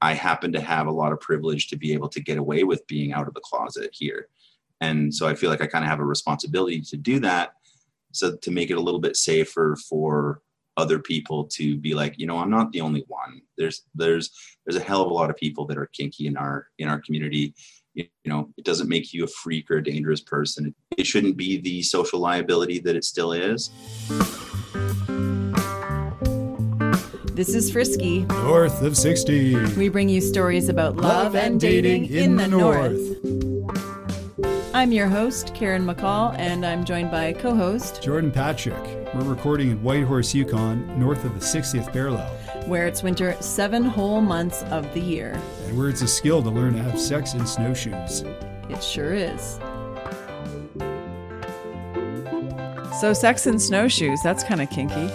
I happen to have a lot of privilege to be able to get away with being out of the closet here. And so I feel like I kind of have a responsibility to do that. So to make it a little bit safer for other people to be like, you know, I'm not the only one. There's there's there's a hell of a lot of people that are kinky in our in our community. You, you know, it doesn't make you a freak or a dangerous person. It shouldn't be the social liability that it still is. This is Frisky. North of 60. We bring you stories about love, and dating, in, the, north. I'm your host, Karen McCall, and I'm joined by co host, Jordan Patrick. We're recording in Whitehorse, Yukon, north of the 60th parallel, where it's winter seven whole months of the year. and where it's a skill to learn to have sex in snowshoes. It sure is. So, sex in snowshoes, that's kind of kinky.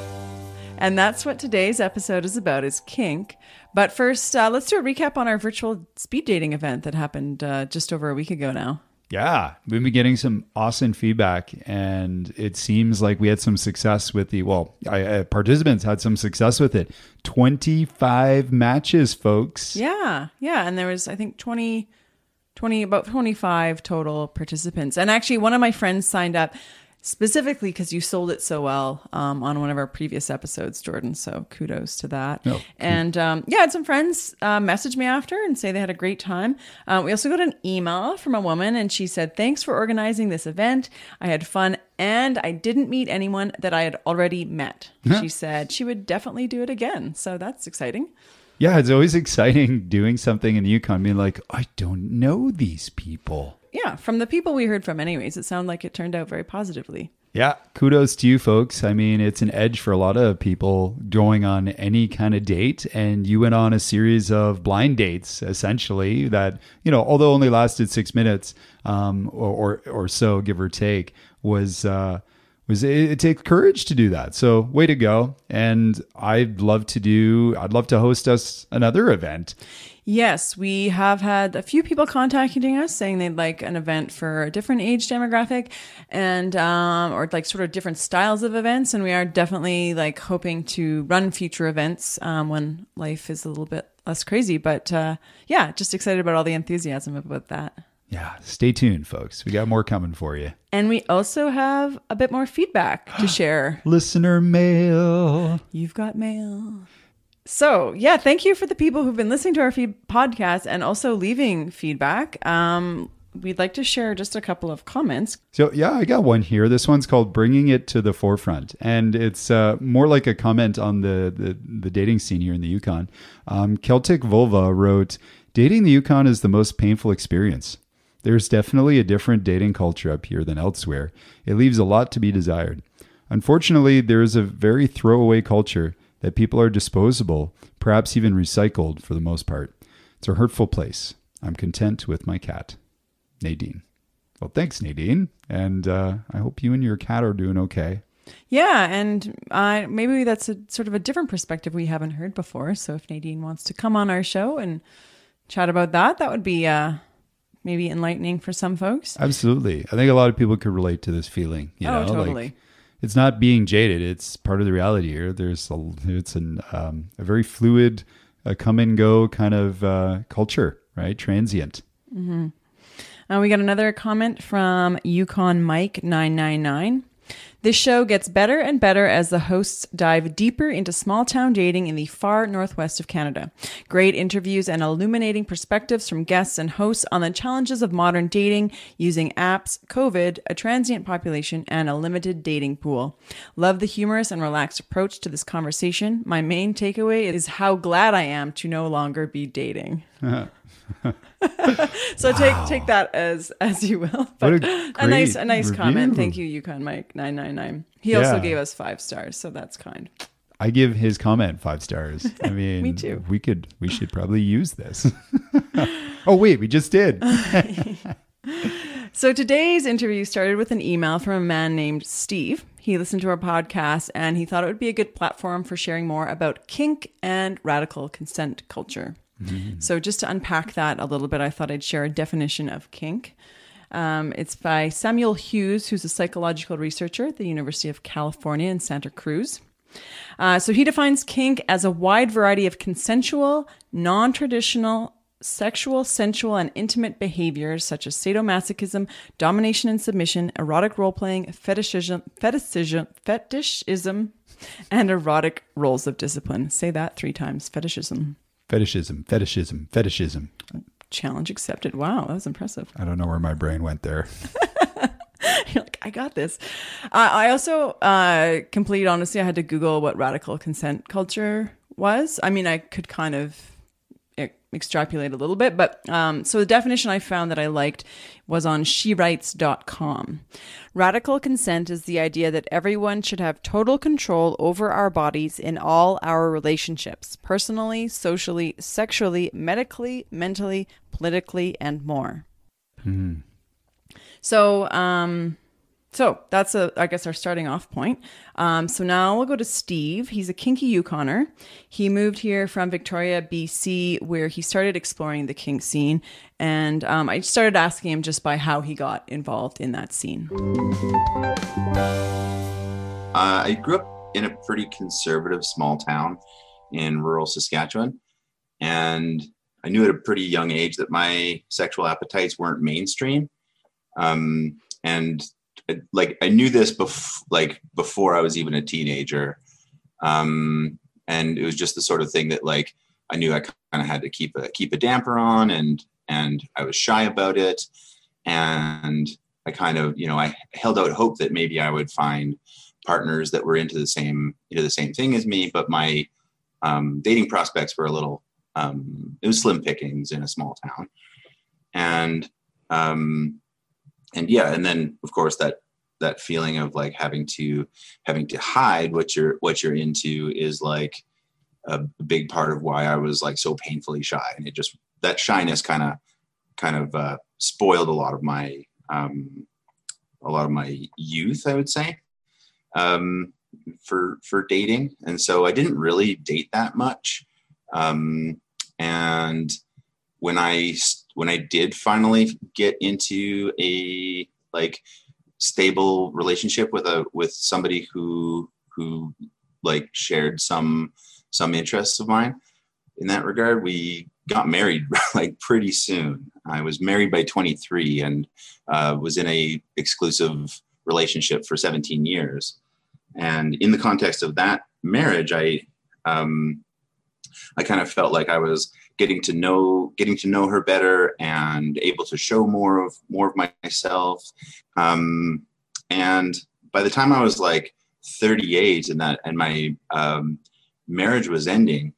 And that's what today's episode is about is kink. But first, uh, let's do a recap on our virtual speed dating event that happened uh, just over a week ago now. Yeah, we've been getting some awesome feedback, and it seems like we had some success with the well, I, uh, participants had some success with it. Twenty-five matches, folks. Yeah, yeah. And there was, I think, 20, 20 about 25 total participants. And actually, one of my friends signed up specifically because you sold it so well um, on one of our previous episodes, Jordan. So kudos to that. And um, yeah, I had some friends uh, message me after and say they had a great time. Uh, we also got an email from a woman, and she said, "Thanks for organizing this event. I had fun." And I didn't meet anyone that I had already met. She said she would definitely do it again. So that's exciting. Yeah, it's always exciting doing something in the Yukon, being like, I don't know these people. Yeah, from the people we heard from, anyways, it sounded like it turned out very positively. Yeah, kudos to you folks. I mean, it's an edge for a lot of people going on any kind of date. And you went on a series of blind dates, essentially, that, you know, although only lasted six minutes um, or, or, or so, give or take, was. Uh, was it, it takes courage to do that. So way to go. And I'd love to do, I'd love to host us another event. Yes, we have had a few people contacting us saying they'd like an event for a different age demographic and um, or like sort of different styles of events. And we are definitely like hoping to run future events um, when life is a little bit less crazy. But uh, yeah, just excited about all the enthusiasm about that. Yeah, stay tuned, folks. We got more coming for you. And we also have a bit more feedback to share. Listener mail. You've got mail. So, yeah, thank you for the people who've been listening to our feed- podcast and also leaving feedback. Um, we'd like to share just a couple of comments. So yeah, I got one here. This one's called "Bringing It to the Forefront," and it's uh, more like a comment on the, the the dating scene here in the Yukon. Um, Celtic Vulva wrote, "Dating the Yukon is the most painful experience. There's definitely a different dating culture up here than elsewhere. It leaves a lot to be desired. Unfortunately, there is a very throwaway culture." That people are disposable, perhaps even recycled for the most part. It's a hurtful place. I'm content with my cat. Nadine. Well, thanks, Nadine. And uh, I hope you and your cat are doing okay. Yeah, and uh, maybe that's a sort of a different perspective we haven't heard before. So if Nadine wants to come on our show and chat about that, that would be uh, maybe enlightening for some folks. Absolutely. I think a lot of people could relate to this feeling. You Oh, know, totally. Like, it's not being jaded. It's part of the reality here. There's a, it's an, um, a very fluid, uh, come and go kind of uh, culture, right? Transient. Uh, we got another comment from Yukon Mike nine nine nine. This show gets better and better as the hosts dive deeper into small town dating in the far northwest of Canada. Great interviews and illuminating perspectives from guests and hosts on the challenges of modern dating using apps, COVID, a transient population, and a limited dating pool. Love the humorous and relaxed approach to this conversation. My main takeaway is how glad I am to no longer be dating. So take take that as as you will. But a, a nice a nice comment. Thank you, Yukon Mike nine nine nine. He also gave us five stars, so that's kind. I give his comment five stars. I mean, Me too. We could, we should probably use this. oh wait, we just did. So today's interview started with an email from a man named Steve. He listened to our podcast and he thought it would be a good platform for sharing more about kink and radical consent culture. So just to unpack that a little bit, I thought I'd share a definition of kink. Um, it's by Samuel Hughes, who's a psychological researcher at the University of California in Santa Cruz. Uh, so he defines kink as a wide variety of consensual, non traditional, sexual, sensual, and intimate behaviors such as sadomasochism, domination and submission, erotic role playing, fetishism, fetishism, fetishism, and erotic roles of discipline. Say that three times fetishism. Fetishism, fetishism, fetishism. Challenge accepted. Wow, that was impressive. I don't know where my brain went there. You're like, I got this. Uh, I also, uh, complete honestly, I had to Google what radical consent culture was. I mean, I could kind of extrapolate a little bit, but um, so the definition I found that I liked was on shewrites.com. Radical consent is the idea that everyone should have total control over our bodies in all our relationships, personally, socially, sexually, medically, mentally, politically, and more. So, um, so that's a, I guess, our starting off point. Um, so now we'll go to Steve. He's a kinky Yukoner. He moved here from Victoria, BC, where he started exploring the kink scene. And um, I started asking him just by how he got involved in that scene. Uh, I grew up in a pretty conservative small town in rural Saskatchewan. And I knew at a pretty young age that my sexual appetites weren't mainstream. Um, and like I knew this bef- like before I was even a teenager. Um, and it was just the sort of thing that like I knew I kind of had to keep a keep a damper on and and I was shy about it. And I kind of, you know, I held out hope that maybe I would find partners that were into the same into the same thing as me, but my um, dating prospects were a little um, it was slim pickings in a small town, and um, and yeah, and then of course that that feeling of like having to having to hide what you're what you're into is like a big part of why I was like so painfully shy, and it just that shyness kind of kind of uh, spoiled a lot of my um, a lot of my youth, I would say, um, for for dating, and so I didn't really date that much. Um, and when I when I did finally get into a like stable relationship with a with somebody who who like shared some some interests of mine in that regard, we got married like pretty soon. I was married by 23 and uh, was in a exclusive relationship for 17 years. And in the context of that marriage, I um, I kind of felt like I was getting to know getting to know her better and able to show more of more of myself. Um, and by the time I was like 38 and that and my um, marriage was ending,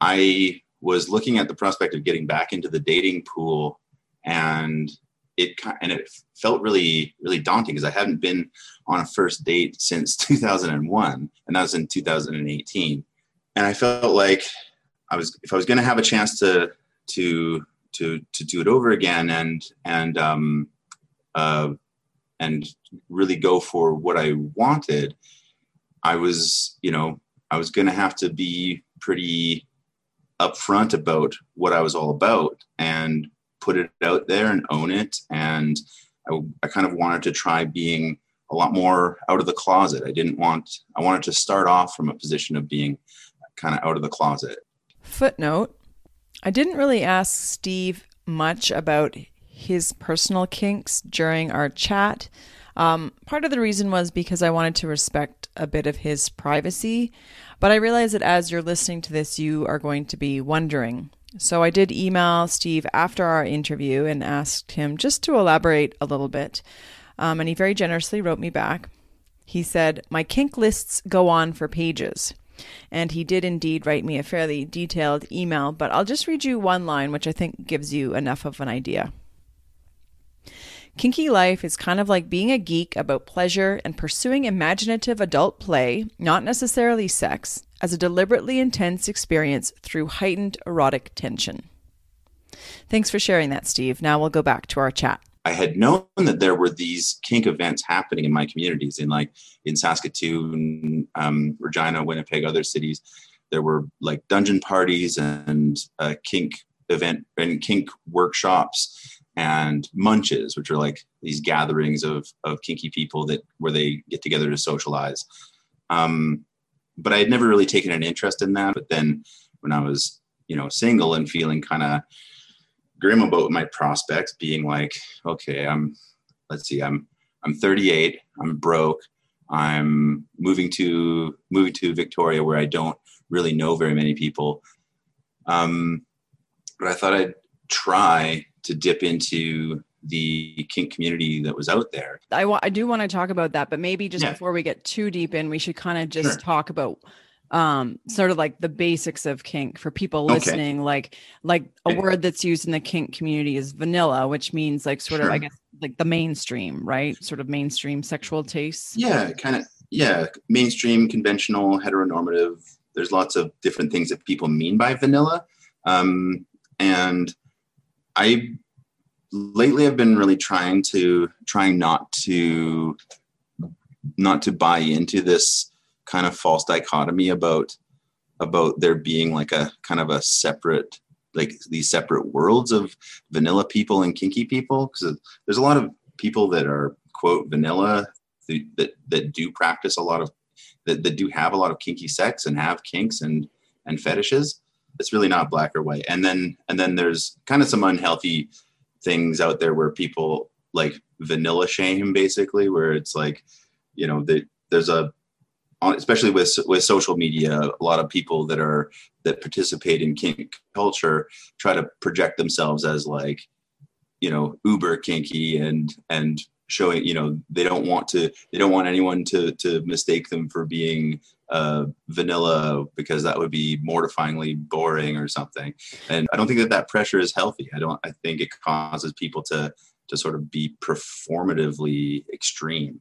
I was looking at the prospect of getting back into the dating pool and it and it felt really really daunting because I hadn't been on a first date since 2001 and that was in 2018 and I felt like I was if I was going to have a chance to to to to do it over again and and um uh and really go for what I wanted I was you know I was going to have to be pretty upfront about what I was all about and put it out there and own it. And I, I, kind of wanted to try being a lot more out of the closet. I didn't want, I wanted to start off from a position of being kind of out of the closet. Footnote I didn't really ask Steve much about his personal kinks during our chat. Um, part of the reason was because I wanted to respect a bit of his privacy, but I realize that as you're listening to this, you are going to be wondering. So I did email Steve after our interview and asked him just to elaborate a little bit. Um, and he very generously wrote me back. He said, My kink lists go on for pages. And he did indeed write me a fairly detailed email, but I'll just read you one line, which I think gives you enough of an idea. Kinky life is kind of like being a geek about pleasure and pursuing imaginative adult play, not necessarily sex, as a deliberately intense experience through heightened erotic tension. Thanks for sharing that, Steve. Now we'll go back to our chat. I had known that there were these kink events happening in my communities, in like in Saskatoon, um, Regina, Winnipeg, other cities. There were like dungeon parties and kink event and kink workshops and munches, which are like these gatherings of of kinky people that where they get together to socialize. Um, but I had never really taken an interest in that. But then when I was, you know, single and feeling kind of grim about my prospects, being like, okay, I'm, let's see, I'm, I'm 38, I'm broke, I'm moving to moving to Victoria where I don't really know very many people. Um, but I thought I'd try to dip into the kink community that was out there. I, wa- I do want to talk about that, but maybe just Yeah. before we get too deep in, we should kind of just Sure. talk about um sort of like the basics of kink for people Okay. listening like like a Okay. word that's used in the kink community is vanilla which means like sort of i guess like the mainstream right sort of mainstream sexual tastes Yeah, kind of. Yeah, mainstream, conventional, heteronormative. There's lots of different things that people mean by vanilla, um, and I lately have been really trying to trying not to not to buy into this kind of false dichotomy about about there being like a kind of a separate like these separate worlds of vanilla people and kinky people? Because there's a lot of people that are quote vanilla th- that that do practice a lot of that, that do have a lot of kinky sex and have kinks and and fetishes. It's really not black or white. And then and then there's kind of some unhealthy things out there where people like vanilla shame basically where it's like you know they, there's a especially with with social media a lot of people that are that participate in kink culture try to project themselves as like you know uber kinky and and showing you know they don't want to they don't want anyone to to mistake them for being uh, vanilla because that would be mortifyingly boring or something. And i don't think that that pressure is healthy. I don't i think it causes people to to sort of be performatively extreme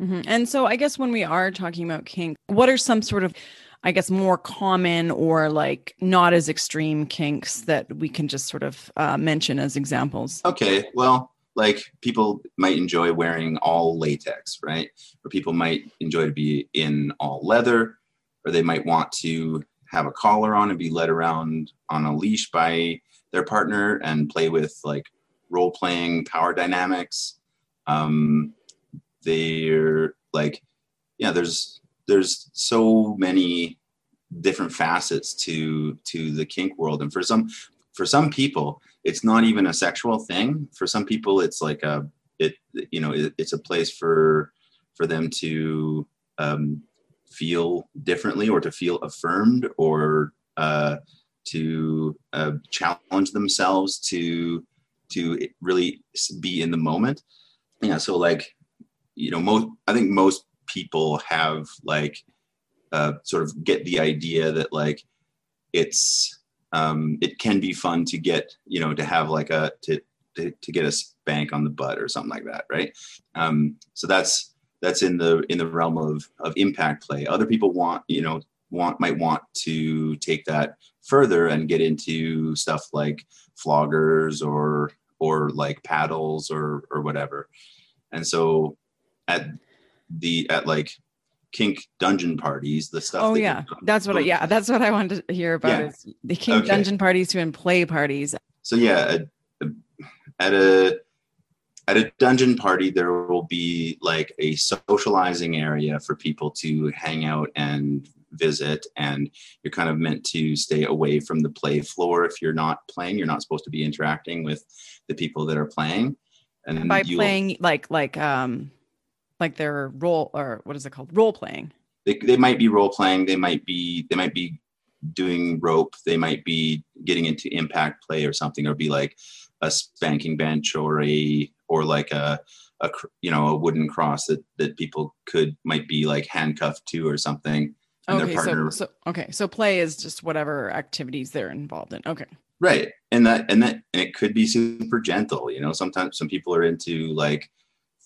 Mhm. and so i guess when we are talking about kink what are some sort of i guess more common or like not as extreme kinks that we can just sort of uh, mention as examples? Okay. Well like people might enjoy wearing all latex right? Or people might enjoy to be in all leather or they might want to have a collar on and be led around on a leash by their partner and play with like role playing power dynamics. Um they're like yeah there's there's so many different facets to to the kink world. And for some for some people it's not even a sexual thing. For some people it's like a it you know it, it's a place for for them to um, feel differently or to feel affirmed or uh, to uh, challenge themselves to to really be in the moment. Yeah so like you know most i think most people have like uh, sort of get the idea that like it's um, it can be fun to get you know to have like a to to, to get a spank on the butt or something like that right? Um, so that's that's in the in the realm of of impact play. Other people want you know want might want to take that further and get into stuff like floggers or or like paddles or or whatever. And so at the at like kink dungeon parties the stuff Oh that yeah, that's what. I, yeah, that's what I wanted to hear about. Yeah. Is the kink Okay. dungeon parties to and play parties. so yeah at, at a at a dungeon party there will be like a socializing area for people to hang out and visit and you're kind of meant to stay away from the play floor if you're not playing you're not supposed to be interacting with the people that are playing and by playing like like um like their role or what is it called? Role playing. they, they might be role playing. They might be they might be doing rope. They might be getting into impact play or something. Or be like a spanking bench or a or like a a you know a wooden cross that that people could might be like handcuffed to or something. And Okay, their partner so so okay, so play is just whatever activities they're involved in. Okay, right. And that and that and it could be super gentle you know sometimes some people are into like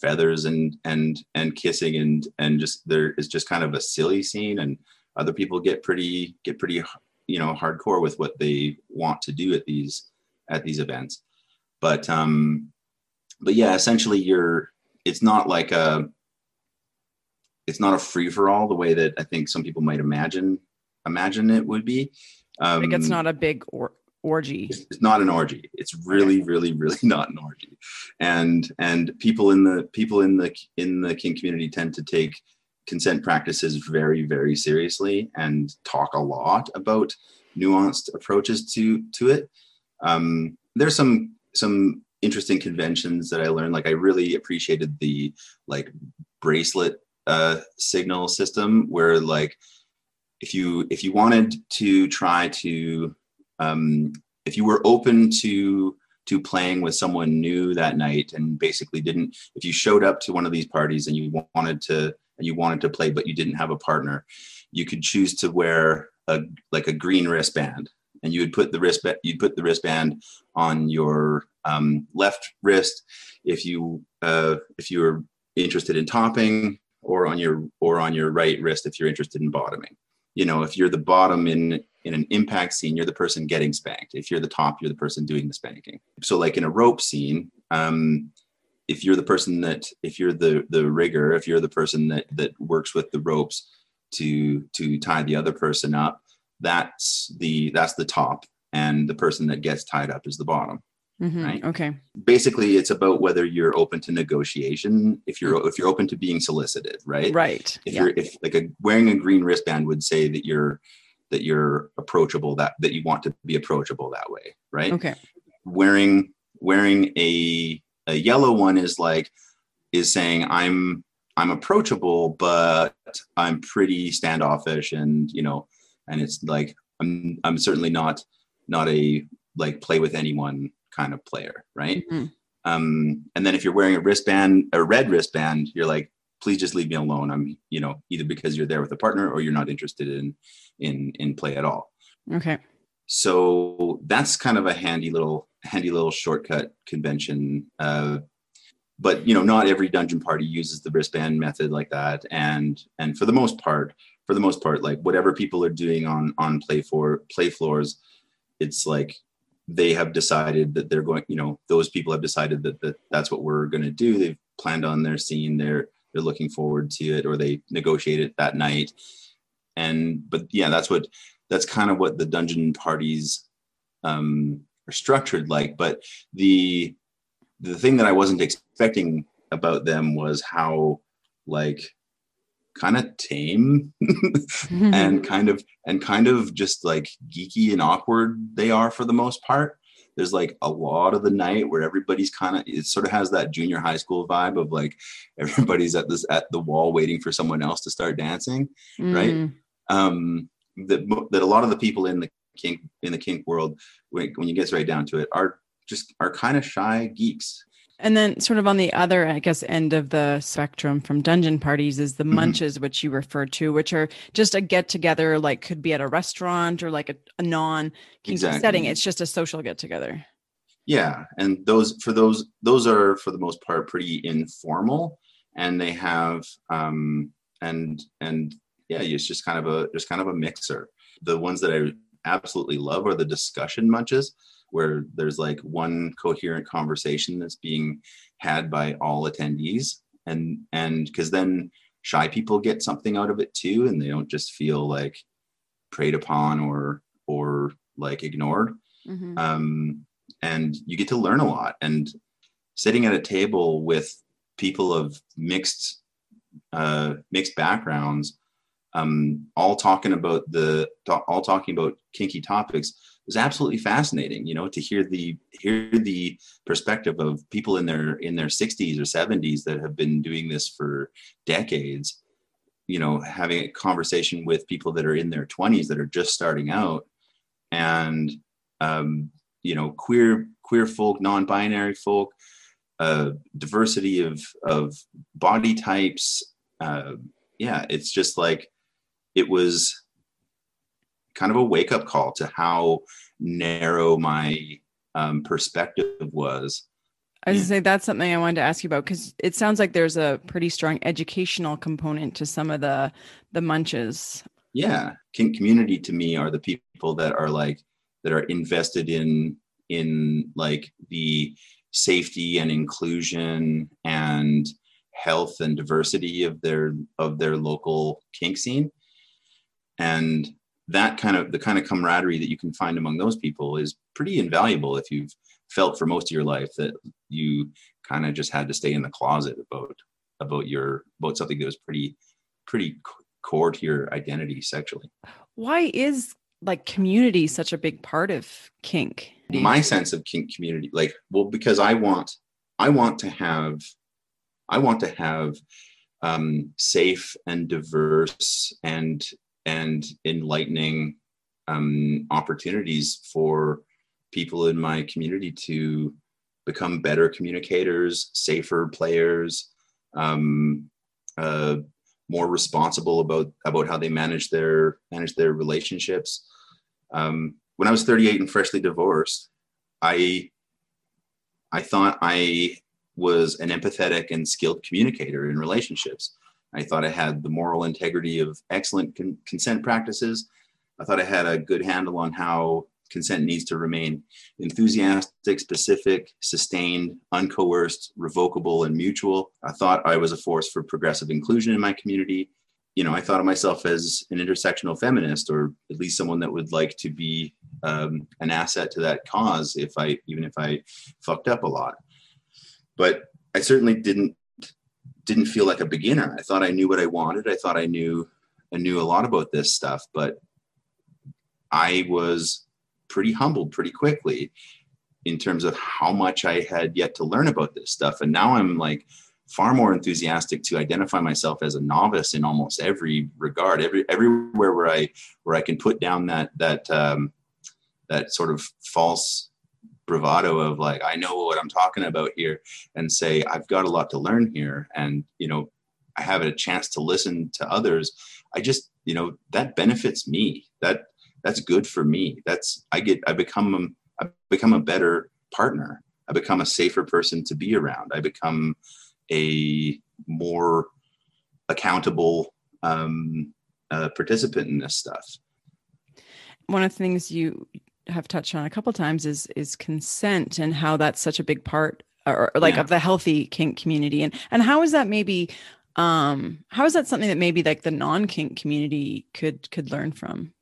feathers and and and kissing and and just there is just kind of a silly scene and other people get pretty get pretty you know hardcore with what they want to do at these at these events. But um but yeah essentially you're it's not like a it's not a free for all the way that i think some people might imagine imagine it would be. Um like it's not a big or- orgy. it's, it's not an orgy. It's really really really not an orgy. And and people in the people in the in the kink community tend to take consent practices very very seriously and talk a lot about nuanced approaches to to it. Um, there's some some interesting conventions that i learned. Like i really appreciated the like bracelet uh, signal system where like if you if you wanted to try to um, if you were open to to playing with someone new that night and basically didn't if you showed up to one of these parties and you wanted to and you wanted to play but you didn't have a partner you could choose to wear a like a green wristband. And you would put the wristband you'd put the wristband on your um, left wrist if you uh, if you were interested in topping or on your or on your right wrist if you're interested in bottoming. You know if you're the bottom in in an impact scene you're the person getting spanked if you're the top you're the person doing the spanking so like in a rope scene um if you're the person that if you're the the rigger if you're the person that that works with the ropes to to tie the other person up that's the that's the top and the person that gets tied up is the bottom Mhm. Right. Okay. basically it's about whether you're open to negotiation if you're if you're open to being solicited right Right. if yeah. you're if like a wearing a green wristband would say that you're that you're approachable that that you want to be approachable that way right Okay. wearing wearing a a yellow one is like is saying i'm i'm approachable but i'm pretty standoffish and you know and it's like i'm i'm certainly not not a like play with anyone kind of player right Mhm. um and then if you're wearing a wristband a red wristband you're like please just leave me alone. I'm you know either because you're there with a partner or you're not interested in in in play at all. Okay. so that's kind of a handy little handy little shortcut convention uh, but you know not every dungeon party uses the wristband method like that. And and for the most part for the most part like whatever people are doing on on play for play floors it's like they have decided that they're going you know those people have decided that, that that's what we're going to do. They've planned on their scene they're they're looking forward to it or they negotiate it that night and but yeah that's what that's kind of what the dungeon parties um, are structured like. But the the thing that I wasn't expecting about them was how like kind of tame and kind of and kind of just like geeky and awkward they are for the most part. There's like a lot of the night where everybody's kind of it sort of has that junior high school vibe of like everybody's at this at the wall waiting for someone else to start dancing right? Mhm. um, that that a lot of the people in the kink in the kink world, when, when you get right down to it, are just are kind of shy geeks. And then, sort of on the other, I guess, end of the spectrum from dungeon parties is the Mhm. munches, which you referred to, which are just a get together, like could be at a restaurant or like a, a non Exactly. setting. It's just a social get together. Yeah, and those for those those are for the most part pretty informal, and they have um, and and yeah, it's just kind of a just kind of a mixer. The ones that I absolutely love are the discussion munches, where there's like one coherent conversation that's being had by all attendees, and and because then shy people get something out of it too, and they don't just feel like preyed upon or or like ignored. Mhm. um, and you get to learn a lot. And sitting at a table with people of mixed uh, mixed backgrounds um, all talking about the all talking about kinky topics was absolutely fascinating you know to hear the hear the perspective of people in their in their 60s or 70s that have been doing this for decades you know having a conversation with people that are in their 20s that are just starting out and um, you know queer queer folk non-binary folk uh, diversity of of body types uh, yeah it's just like it was kind of a wake-up call to how narrow my um, perspective was I was Yeah. gonna say that's something I wanted to ask you about because it sounds like there's a pretty strong educational component to some of the the munches. yeah kink community to me are the people that are like that are invested in in like the safety and inclusion and health and diversity of their of their local kink scene and that kind of the kind of camaraderie that you can find among those people is pretty invaluable if you've felt for most of your life that you kind of just had to stay in the closet about about your about something that was pretty pretty core to your identity sexually. Why is like community such a big part of kink? My sense of kink community, like, well, because I want, I want to have, I want to have um, safe and diverse and and enlightening um, opportunities for people in my community to become better communicators, safer players, um, uh, more responsible about about how they manage their manage their relationships. Um, when I was 38 and freshly divorced, I I thought I was an empathetic and skilled communicator in relationships. I thought I had the moral integrity of excellent con- consent practices. I thought I had a good handle on how consent needs to remain enthusiastic, specific, sustained, uncoerced, revocable, and mutual. I thought I was a force for progressive inclusion in my community. You know, I thought of myself as an intersectional feminist, or at least someone that would like to be um, an asset to that cause, if I even if I fucked up a lot. But I certainly didn't didn't feel like a beginner. I thought I knew what I wanted. I thought I knew I knew a lot about this stuff, but I was pretty humbled pretty quickly in terms of how much I had yet to learn about this stuff. And now I'm like far more enthusiastic to identify myself as a novice in almost every regard, every everywhere where I where I can put down that that um, that sort of false bravado of like I know what I'm talking about here, and say I've got a lot to learn here, and you know I have a chance to listen to others. I just you know that benefits me. That that's good for me. That's i get i become i become a better partner. I become a safer person to be around. I become a more accountable um, uh, participant in this stuff. One of the things you have touched on a couple times is is consent and how that's such a big part or, or like yeah. of the healthy kink community and and how is that maybe um how is that something that maybe like the non kink community could could learn from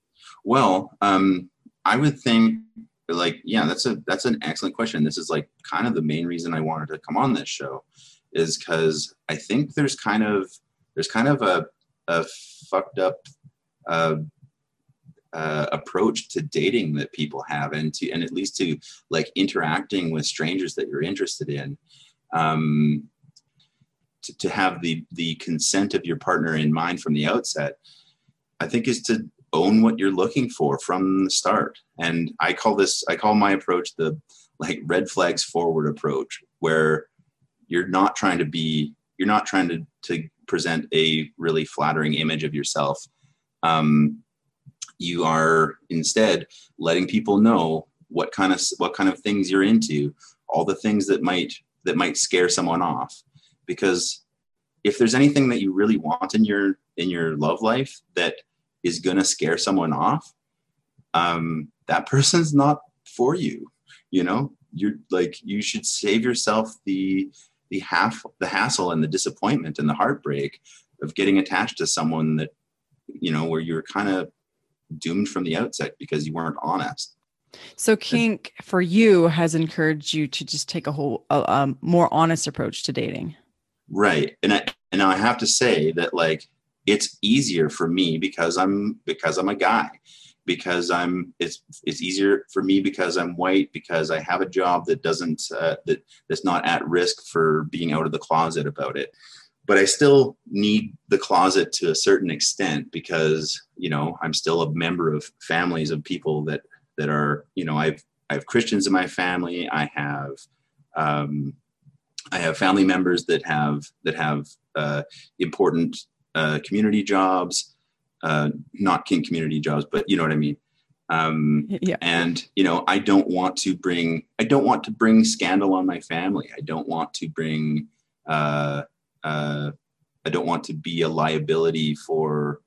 well, um, I would think like yeah, that's a that's an excellent question. This is like kind of the main reason I wanted to come on this show is because I think there's kind of there's kind of a a fucked up uh, uh, approach to dating that people have and to and at least to like interacting with strangers that you're interested in um, to, to have the the consent of your partner in mind from the outset i think is to own what you're looking for from the start. And I call this, I call my approach the like red flags forward approach, where you're not trying to be, you're not trying to, to present a really flattering image of yourself. Um, you are instead letting people know what kind of what kind of things you're into, all the things that might that might scare someone off. Because if there's anything that you really want in your in your love life that is going to scare someone off, um, that person's not for you. You know, you're like you should save yourself the the half the hassle and the disappointment and the heartbreak of getting attached to someone that you know where you're kind of doomed from the outset because you weren't honest. So kink for you has encouraged you to just take a whole a, a more honest approach to dating. Right. And I and I have to say that like it's easier for me because I'm because I'm a guy because I'm it's it's easier for me because I'm white because I have a job that doesn't uh, that that's not at risk for being out of the closet about it but I still need the closet to a certain extent because you know I'm still a member of families of people that that are you know I've I have Christians in my family I have um, I have family members that have that have uh, important uh, community jobs, uh, not kink community jobs, but you know what I mean. Um, yeah. And you know, I don't want to bring I don't want to bring scandal on my family. I don't want to bring uh, uh, I don't want to be a liability for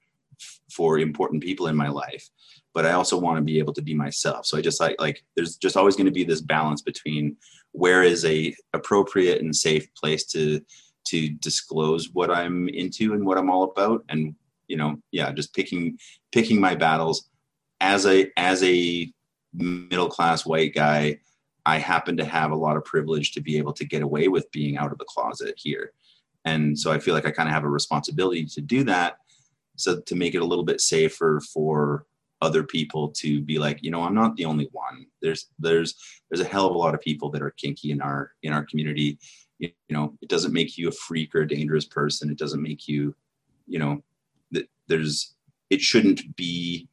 for important people in my life but i also want to be able to be myself so i just like like there's just always going to be this balance between where is a appropriate and safe place to to disclose what I'm into and what I'm all about. And, you know, yeah, just picking, picking my battles as a, as a middle class white guy. I happen to have a lot of privilege to be able to get away with being out of the closet here. And so I feel like I kind of have a responsibility to do that. so to make it a little bit safer for other people to be like you know i'm not the only one. There's there's there's a hell of a lot of people that are kinky in our in our community. You, you know it doesn't make you a freak or a dangerous person. It doesn't make you you know that there's it shouldn't be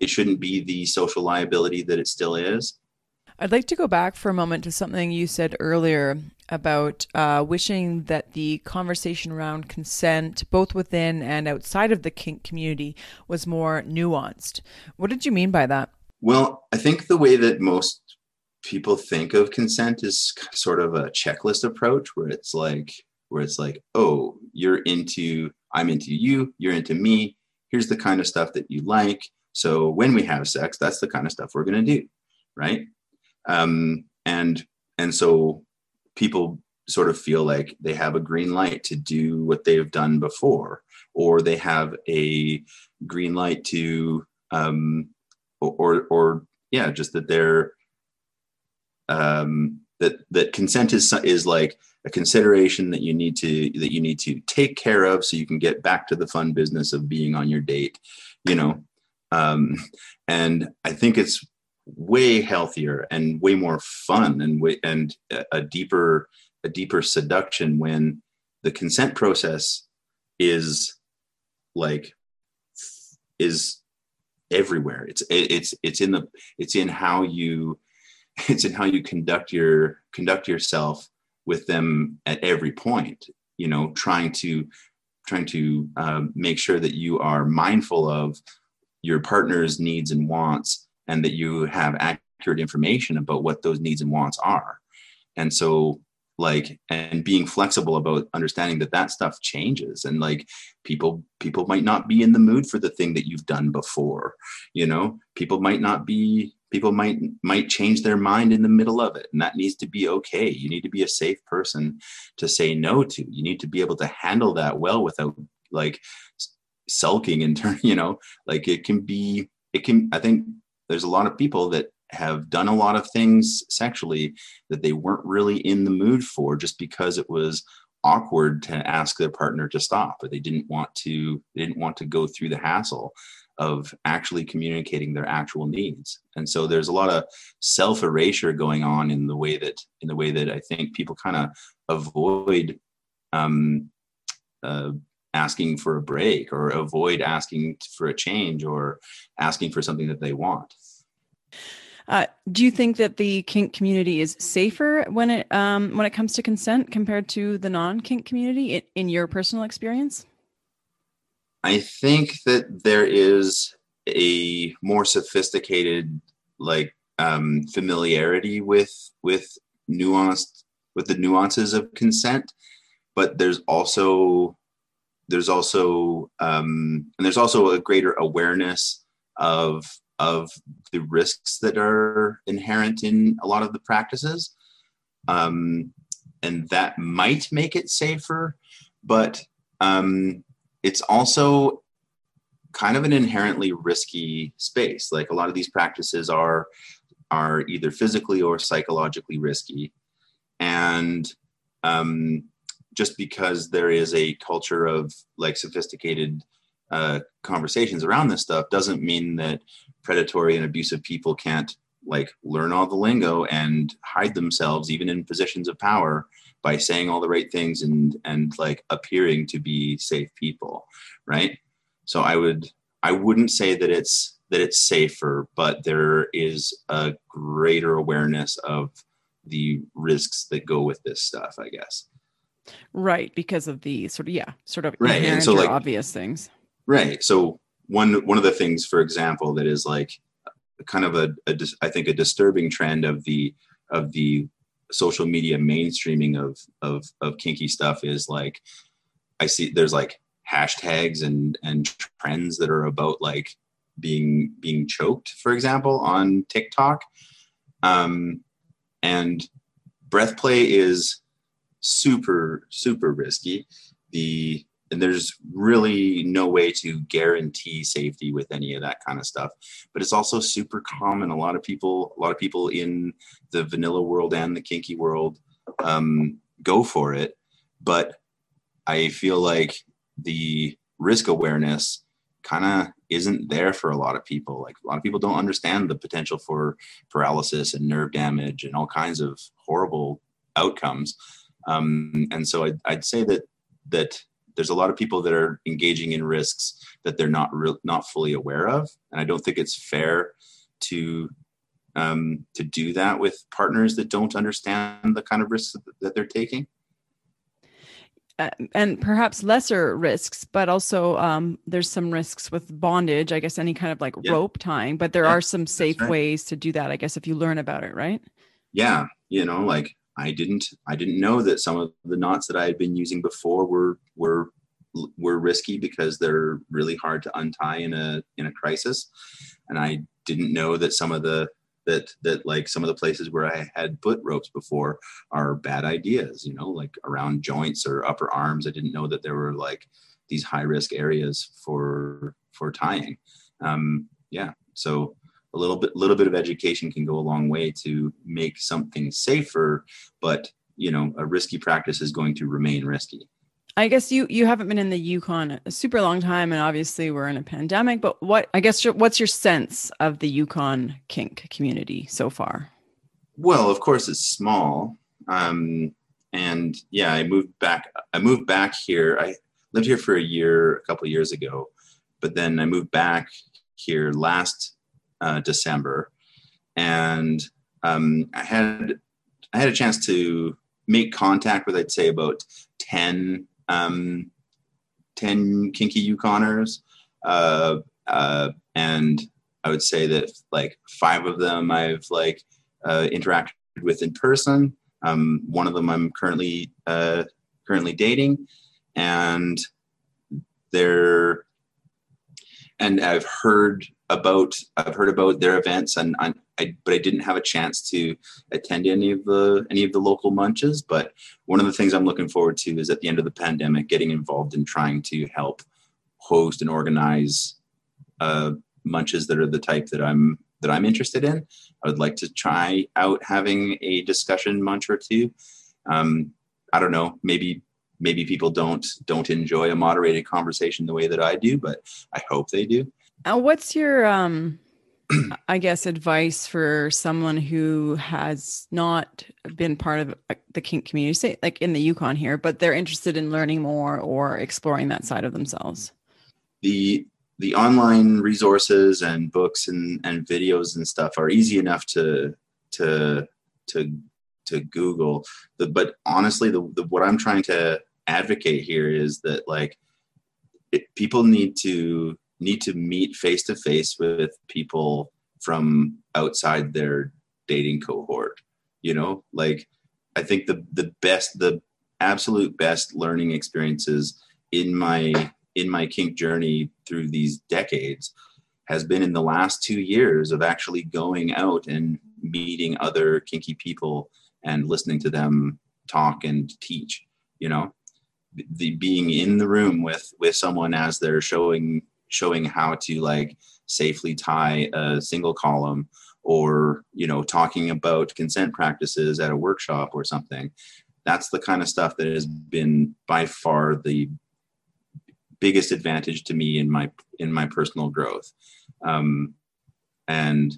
it shouldn't be the social liability that it still is I'd like to go back for a moment to something you said earlier about uh, wishing that the conversation around consent, both within and outside of the kink community, was more nuanced. What did you mean by that? Well, I think the way that most people think of consent is sort of a checklist approach where it's like, where it's like, oh, you're into, I'm into you, you're into me. Here's the kind of stuff that you like. So when we have sex, that's the kind of stuff we're going to do. Right um, and and so people sort of feel like they have a green light to do what they've done before or they have a green light to um, or or yeah just that they're um, that that consent is is like a consideration that you need to that you need to take care of so you can get back to the fun business of being on your date you know? Um, and i think it's way healthier and way more fun and and a deeper a deeper seduction when the consent process is like is everywhere. It's it's it's in the it's in how you it's in how you conduct your conduct yourself with them at every point you know trying to trying to um, make sure that you are mindful of your partner's needs and wants and that you have accurate information about what those needs and wants are. And so like and being flexible about understanding that that stuff changes and like people people might not be in the mood for the thing that you've done before you know? People might not be people might might change their mind in the middle of it and that needs to be okay. You need to be a safe person to say no to. You need to be able to handle that well without like sulking and turn you know? Like it can be it can i think there's a lot of people that have done a lot of things sexually that they weren't really in the mood for just because it was awkward to ask their partner to stop or they didn't want to they didn't want to go through the hassle of actually communicating their actual needs and so there's a lot of self erasure going on in the way that in the way that i think people kind of avoid um, uh, asking for a break or avoid asking for a change or asking for something that they want. Uh, do you think that the kink community is safer when it um, when it comes to consent compared to the non kink community in, in your personal experience? I think that there is a more sophisticated like um, familiarity with with nuanced with the nuances of consent, but there's also there's also um, and there's also a greater awareness of of the risks that are inherent in a lot of the practices. Um, and that might make it safer but um, it's also kind of an inherently risky space. Like a lot of these practices are are either physically or psychologically risky. And um, just because there is a culture of like sophisticated uh, conversations around this stuff doesn't mean that predatory and abusive people can't like learn all the lingo and hide themselves even in positions of power by saying all the right things and and like appearing to be safe people right so i would i wouldn't say that it's that it's safer but there is a greater awareness of the risks that go with this stuff i guess Right, because of the sort of yeah, sort of right, and so like obvious things. Right. So one one of the things, for example, that is like kind of a, I think a disturbing trend of the of the social media mainstreaming of of of kinky stuff is like I see there's like hashtags and and trends that are about like being being choked, for example, on TikTok. Um, and breath play is super super risky the and there's really no way to guarantee safety with any of that kind of stuff but it's also super common a lot of people a lot of people in the vanilla world and the kinky world um, go for it but i feel like the risk awareness kind of isn't there for a lot of people. Like a lot of people don't understand the potential for paralysis and nerve damage and all kinds of horrible outcomes. Um, and so I'd, I'd say that that there's a lot of people that are engaging in risks that they're not real, not fully aware of, and I don't think it's fair to um, to do that with partners that don't understand the kind of risks that they're taking. Uh, and perhaps lesser risks, but also um, there's some risks with bondage. I guess any kind of like yeah. rope tying, but there yeah, are some safe right. ways to do that. I guess if you learn about it, right? Yeah, you know, like I didn't, I didn't know that some of the knots that I had been using before were were were risky because they're really hard to untie in a in a crisis, and I didn't know that some of the that that like some of the places where I had put ropes before are bad ideas, you know, like around joints or upper arms. I didn't know that there were like these high risk areas for for tying. Um, yeah, so a little bit little bit of education can go a long way to make something safer, but you know, a risky practice is going to remain risky. I guess you you haven't been in the Yukon a super long time, and obviously we're in a pandemic. But what I guess what's your sense of the Yukon kink community so far? Well, of course it's small, um, and yeah, I moved back. I moved back here. I lived here for a year, a couple years ago, but then I moved back here last uh, December, and um, I had I had a chance to make contact with I'd say about ten um, 10 kinky Yukoners. Uh, uh, and I would say that like five of them I've like uh, interacted with in person. Um, one of them I'm currently uh, currently dating, and they're and I've heard about I've heard about their events and I, I, but I didn't have a chance to attend any of the any of the local munches. But one of the things I'm looking forward to is at the end of the pandemic, getting involved in trying to help host and organize uh, munches that are the type that I'm that I'm interested in. I would like to try out having a discussion munch or two. Um, I don't know, maybe maybe people don't don't enjoy a moderated conversation the way that I do, but I hope they do. Uh, what's your, um, I guess, advice for someone who has not been part of uh, the kink community, like in the Yukon here, but they're interested in learning more or exploring that side of themselves? The the online resources and books and, and videos and stuff are easy enough to to to to Google. The, but honestly, the, the what I'm trying to advocate here is that like it, people need to need to meet face to face with people from outside their dating cohort you know? Like i think the the best the absolute best learning experiences in my in my kink journey through these decades has been in the last two years of actually going out and meeting other kinky people and listening to them talk and teach you know? The being in the room with with someone as they're showing showing how to like safely tie a single column or you know talking about consent practices at a workshop or something. That's the kind of stuff that has been by far the biggest advantage to me in my in my personal growth. Um and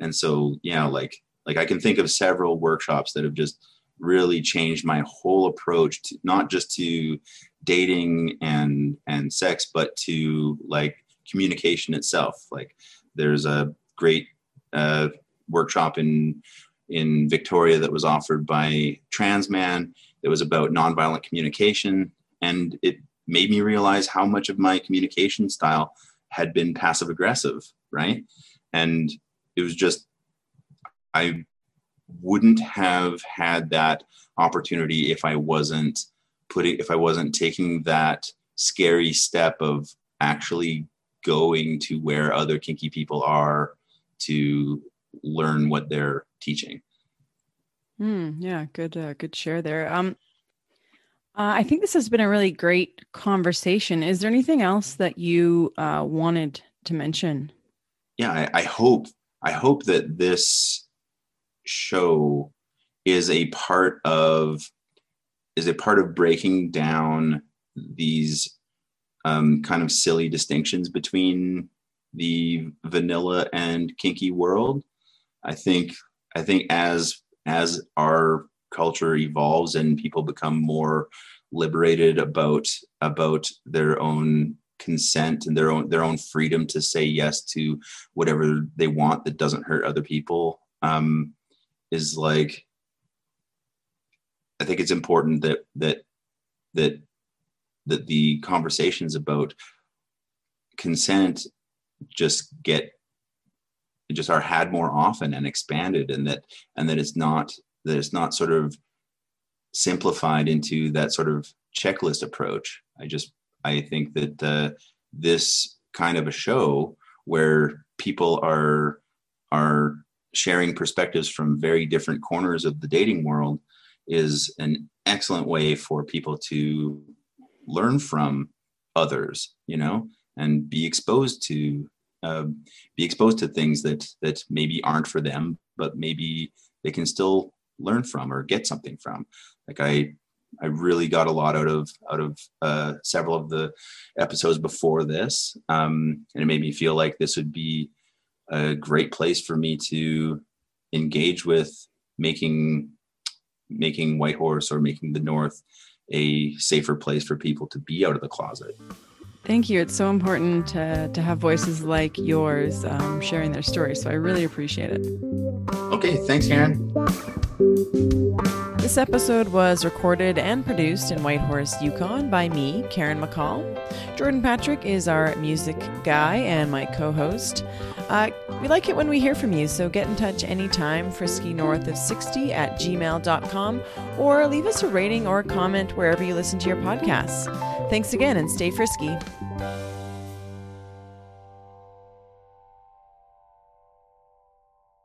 and so yeah like like i can think of several workshops that have just really changed my whole approach to not just to dating and and sex but to like communication itself. Like there's a great uh, workshop in in victoria that was offered by transman that was about nonviolent communication and it made me realize how much of my communication style had been passive aggressive right? And it was just i wouldn't have had that opportunity if i wasn't putting if I wasn't taking that scary step of actually going to where other kinky people are to learn what they're teaching. Mm, yeah, good, uh, good share there. Um, uh, I think this has been a really great conversation. Is there anything else that you uh, wanted to mention? Yeah, I, I hope I hope that this show is a part of is it part of breaking down these um, kind of silly distinctions between the vanilla and kinky world. I think I think as as our culture evolves and people become more liberated about about their own consent and their own their own freedom to say yes to whatever they want that doesn't hurt other people um, is like I think it's important that that that that the conversations about consent just get just are had more often and expanded and that and that it's not that it's not sort of simplified into that sort of checklist approach. I just i think that uh, this kind of a show where people are are sharing perspectives from very different corners of the dating world is an excellent way for people to learn from others you know and be exposed to uh, be exposed to things that that maybe aren't for them but maybe they can still learn from or get something from. Like i i really got a lot out of out of uh, several of the episodes before this um, and it made me feel like this would be a great place for me to engage with making making whitehorse or making the north a safer place for people to be out of the closet Thank you. It's so important to, to have voices like yours um, sharing their stories. So I really appreciate it. Okay. Thanks, Karen. This episode was recorded and produced in Whitehorse, Yukon by me, Karen McCall. Jordan Patrick is our music guy and my co host. Uh, we like it when we hear from you, so get in touch anytime, frisky north of 60 at gmail.com, or leave us a rating or a comment wherever you listen to your podcasts. Thanks again and stay frisky.